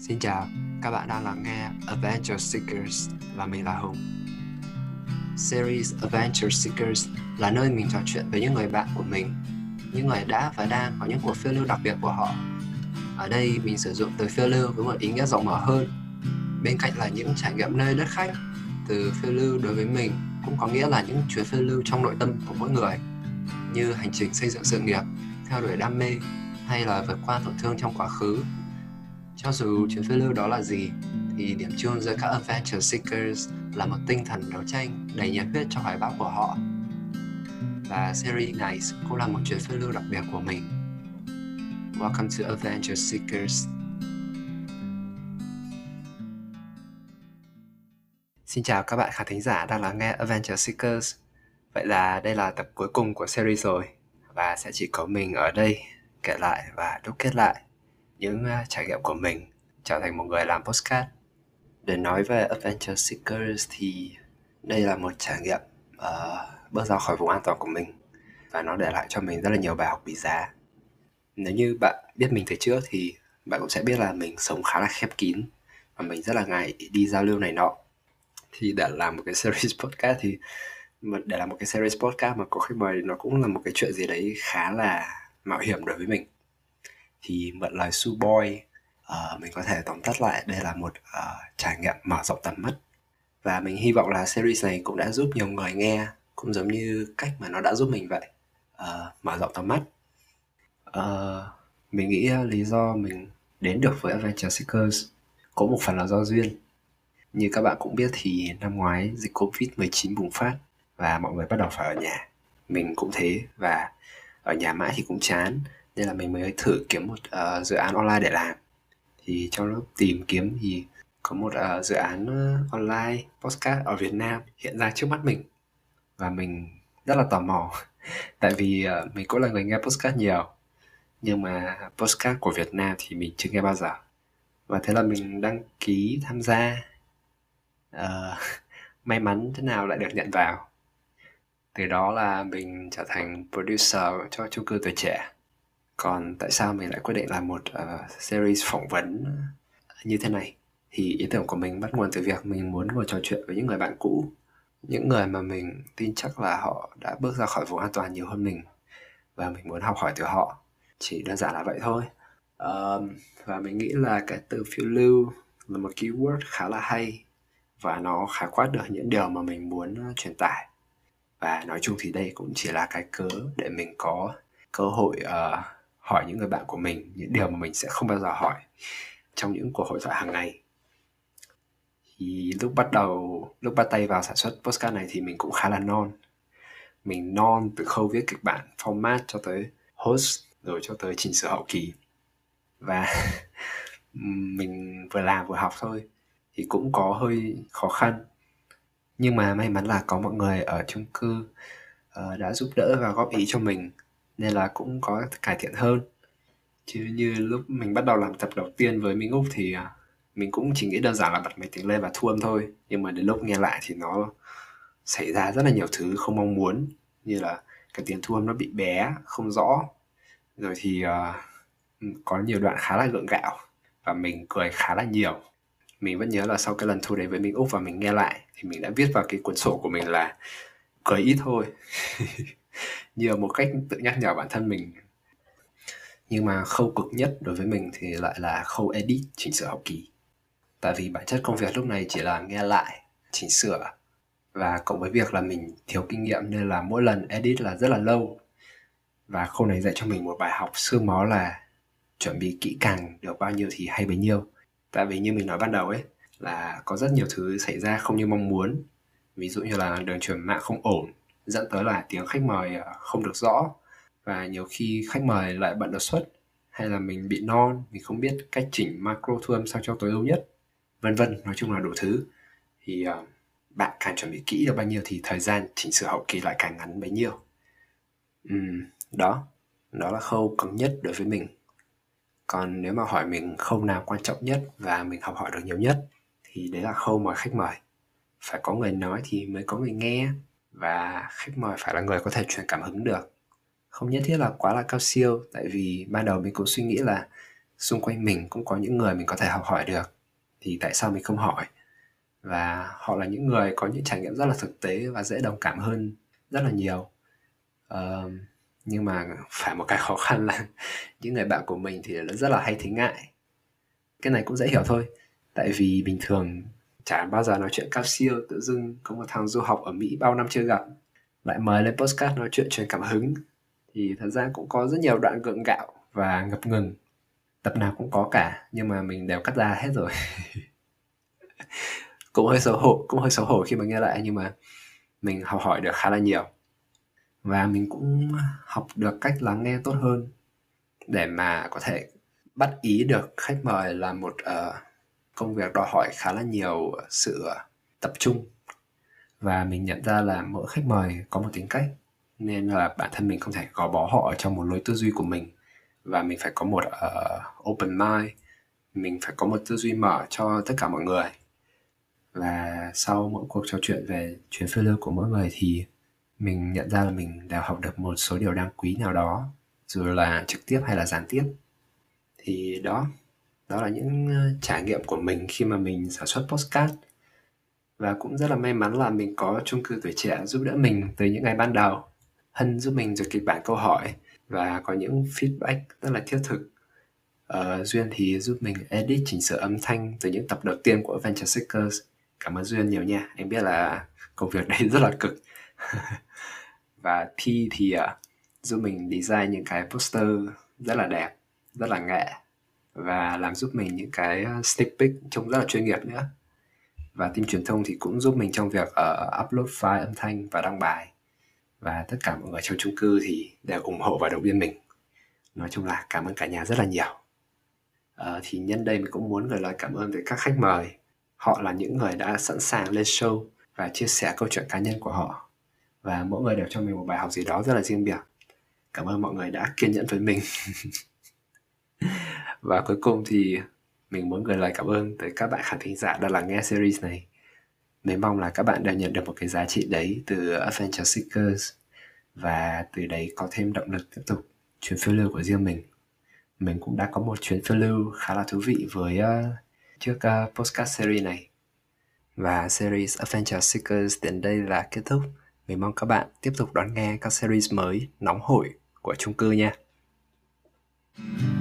Xin chào, các bạn đang lắng nghe Adventure Seekers và mình là Hùng. Series Adventure Seekers là nơi mình trò chuyện với những người bạn của mình, những người đã và đang có những cuộc phiêu lưu đặc biệt của họ. Ở đây mình sử dụng từ phiêu lưu với một ý nghĩa rộng mở hơn. Bên cạnh là những trải nghiệm nơi đất khách, từ phiêu lưu đối với mình cũng có nghĩa là những chuyến phiêu lưu trong nội tâm của mỗi người, như hành trình xây dựng sự nghiệp, theo đuổi đam mê hay là vượt qua tổn thương trong quá khứ cho dù chuyến phiêu lưu đó là gì, thì điểm chung giữa các Adventure Seekers là một tinh thần đấu tranh đầy nhiệt huyết cho hoài bão của họ. Và series này cũng là một chuyến phiêu lưu đặc biệt của mình. Welcome to Adventure Seekers. Xin chào các bạn khán thính giả đang lắng nghe Adventure Seekers. Vậy là đây là tập cuối cùng của series rồi và sẽ chỉ có mình ở đây kể lại và đúc kết lại những uh, trải nghiệm của mình trở thành một người làm postcard để nói về adventure seekers thì đây là một trải nghiệm uh, bước ra khỏi vùng an toàn của mình và nó để lại cho mình rất là nhiều bài học quý giá. Nếu như bạn biết mình từ trước thì bạn cũng sẽ biết là mình sống khá là khép kín và mình rất là ngại đi giao lưu này nọ. Thì để làm một cái series podcast thì để làm một cái series podcast mà có khách mời nó cũng là một cái chuyện gì đấy khá là mạo hiểm đối với mình thì mượn lời su boy. Uh, mình có thể tóm tắt lại đây là một uh, trải nghiệm mở rộng tầm mắt. Và mình hy vọng là series này cũng đã giúp nhiều người nghe cũng giống như cách mà nó đã giúp mình vậy. Uh, mở rộng tầm mắt. Uh, mình nghĩ lý do mình đến được với Adventure Seekers có một phần là do duyên. Như các bạn cũng biết thì năm ngoái dịch Covid-19 bùng phát và mọi người bắt đầu phải ở nhà. Mình cũng thế và ở nhà mãi thì cũng chán nên là mình mới thử kiếm một uh, dự án online để làm. Thì trong lúc tìm kiếm thì có một uh, dự án uh, online podcast ở Việt Nam hiện ra trước mắt mình. Và mình rất là tò mò. Tại vì uh, mình cũng là người nghe podcast nhiều. Nhưng mà podcast của Việt Nam thì mình chưa nghe bao giờ. Và thế là mình đăng ký tham gia. Uh, may mắn thế nào lại được nhận vào. Từ đó là mình trở thành producer cho chung cư tuổi trẻ còn tại sao mình lại quyết định làm một uh, series phỏng vấn như thế này? Thì ý tưởng của mình bắt nguồn từ việc mình muốn ngồi trò chuyện với những người bạn cũ. Những người mà mình tin chắc là họ đã bước ra khỏi vùng an toàn nhiều hơn mình và mình muốn học hỏi từ họ. Chỉ đơn giản là vậy thôi. Um, và mình nghĩ là cái từ phiêu lưu là một keyword khá là hay và nó khái quát được những điều mà mình muốn ờ, truyền tải. Và nói chung thì đây cũng chỉ là cái cớ để mình có cơ hội uh, hỏi những người bạn của mình những điều mà mình sẽ không bao giờ hỏi trong những cuộc hội thoại hàng ngày. Thì lúc bắt đầu lúc bắt tay vào sản xuất postcard này thì mình cũng khá là non. Mình non từ khâu viết kịch bản format cho tới host rồi cho tới chỉnh sửa hậu kỳ. Và mình vừa làm vừa học thôi thì cũng có hơi khó khăn. Nhưng mà may mắn là có mọi người ở chung cư uh, đã giúp đỡ và góp ý cho mình nên là cũng có cải thiện hơn. Chứ như lúc mình bắt đầu làm tập đầu tiên với Minh Úc thì à, mình cũng chỉ nghĩ đơn giản là bật máy tính lên và thu âm thôi. Nhưng mà đến lúc nghe lại thì nó xảy ra rất là nhiều thứ không mong muốn. Như là cái tiếng thu âm nó bị bé không rõ. Rồi thì uh, có nhiều đoạn khá là gượng gạo và mình cười khá là nhiều. Mình vẫn nhớ là sau cái lần thu đấy với Minh Úc và mình nghe lại thì mình đã viết vào cái cuốn sổ của mình là cười ít thôi. nhiều một cách tự nhắc nhở bản thân mình. Nhưng mà khâu cực nhất đối với mình thì lại là khâu edit chỉnh sửa học kỳ. Tại vì bản chất công việc lúc này chỉ là nghe lại, chỉnh sửa. Và cộng với việc là mình thiếu kinh nghiệm nên là mỗi lần edit là rất là lâu. Và khâu này dạy cho mình một bài học xương máu là chuẩn bị kỹ càng được bao nhiêu thì hay bấy nhiêu. Tại vì như mình nói ban đầu ấy, là có rất nhiều thứ xảy ra không như mong muốn. Ví dụ như là đường truyền mạng không ổn dẫn tới là tiếng khách mời ờ, không được rõ. Và nhiều khi khách mời lại bận đột xuất hay là mình bị non mình không biết cách chỉnh macro thu âm sao cho tối ưu nhất vân vân nói chung là đủ thứ. Thì uh, bạn càng chuẩn bị kỹ được bao nhiêu thì thời gian chỉnh sửa hậu kỳ lại càng ngắn bấy nhiêu. Uhm, đó đó là khâu cứng nhất đối với mình. Còn nếu mà hỏi mình khâu nào quan trọng nhất và mình học hỏi được nhiều nhất thì đấy là khâu mời khách mời. Phải có người nói thì mới có người nghe và khách mời phải là người có thể truyền cảm hứng được. Không nhất thiết là quá là cao siêu tại vì ban đầu mình cũng suy nghĩ là xung quanh mình cũng có những người mình có thể học hỏi được. Thì tại sao mình không hỏi? Và họ là những người có những trải nghiệm rất là thực tế và dễ đồng cảm hơn rất là nhiều. Uh, nhưng mà phải một cái khó khăn là những người bạn của mình thì rất là hay thấy ngại. Cái này cũng dễ hiểu thôi. Tại vì bình thường chả bao giờ nói chuyện cao siêu tự dưng có một thằng du học ở mỹ bao năm chưa gặp. Lại mời lên postcard nói chuyện truyền cảm hứng. Thì thật ra cũng có rất nhiều đoạn gượng gạo và ngập ngừng. Tập nào cũng có cả nhưng mà mình đều cắt ra hết rồi. Cũng hơi xấu hổ cũng hơi xấu hổ khi mà nghe lại nhưng mà mình học hỏi được khá là nhiều. Và mình cũng học được cách lắng nghe tốt hơn để mà có thể bắt ý được khách mời là một uh, công việc đòi hỏi khá là nhiều sự tập trung. Và mình nhận ra là mỗi khách mời có một tính cách nên là bản thân mình không thể gò bó họ ở trong một lối tư duy của mình. Và mình phải có một uh, open mind mình phải có một tư duy mở cho tất cả mọi người. Và sau mỗi cuộc trò chuyện về chuyến phiêu lưu của mỗi người thì mình nhận ra là mình đều học được một số điều đáng quý nào đó dù là trực tiếp hay là gián tiếp. Thì đó đó là những ờ, trải nghiệm của mình khi mà mình sản xuất postcard và cũng rất là may mắn là mình có chung cư tuổi trẻ giúp đỡ mình từ những ngày ban đầu hân giúp mình duyệt kịch bản câu hỏi và có những feedback rất là thiết thực. Uh, duyên thì giúp mình edit chỉnh sửa âm thanh từ những tập đầu tiên của venture Seekers. Cảm ơn duyên nhiều nha em biết là công việc đấy rất là cực. Và thi thì uh, giúp mình design những cái poster rất là đẹp rất là nghệ và làm giúp mình những cái ờ, sneak peek trông rất là chuyên nghiệp nữa. Và team truyền thông thì cũng giúp mình trong việc uh, upload file âm thanh và đăng bài. Và tất cả mọi người trong chung cư thì đều ủng hộ và động viên mình. Nói chung là cảm ơn cả nhà rất là nhiều. Uh, thì nhân đây mình cũng muốn gửi lời cảm ơn tới các khách mời. Họ là những người đã sẵn sàng lên show và chia sẻ câu chuyện cá nhân của họ. Và mỗi người đều cho mình một bài học gì đó rất là riêng biệt. Cảm ơn mọi người đã kiên nhẫn với mình. và cuối cùng thì mình muốn gửi lời cảm ơn tới các bạn khán thính giả đã lắng nghe series này. Mình mong là các bạn đều nhận được một cái giá trị đấy từ Adventure Seekers và từ đấy có thêm động lực tiếp tục chuyến phiêu lưu của riêng mình. Mình cũng đã có một chuyến phiêu lưu khá là thú vị với uh, trước uh, podcast series này. Và series Adventure Seekers đến đây là kết thúc. Mình mong các bạn tiếp tục đón nghe các series mới nóng hổi của chung cư nha. thank you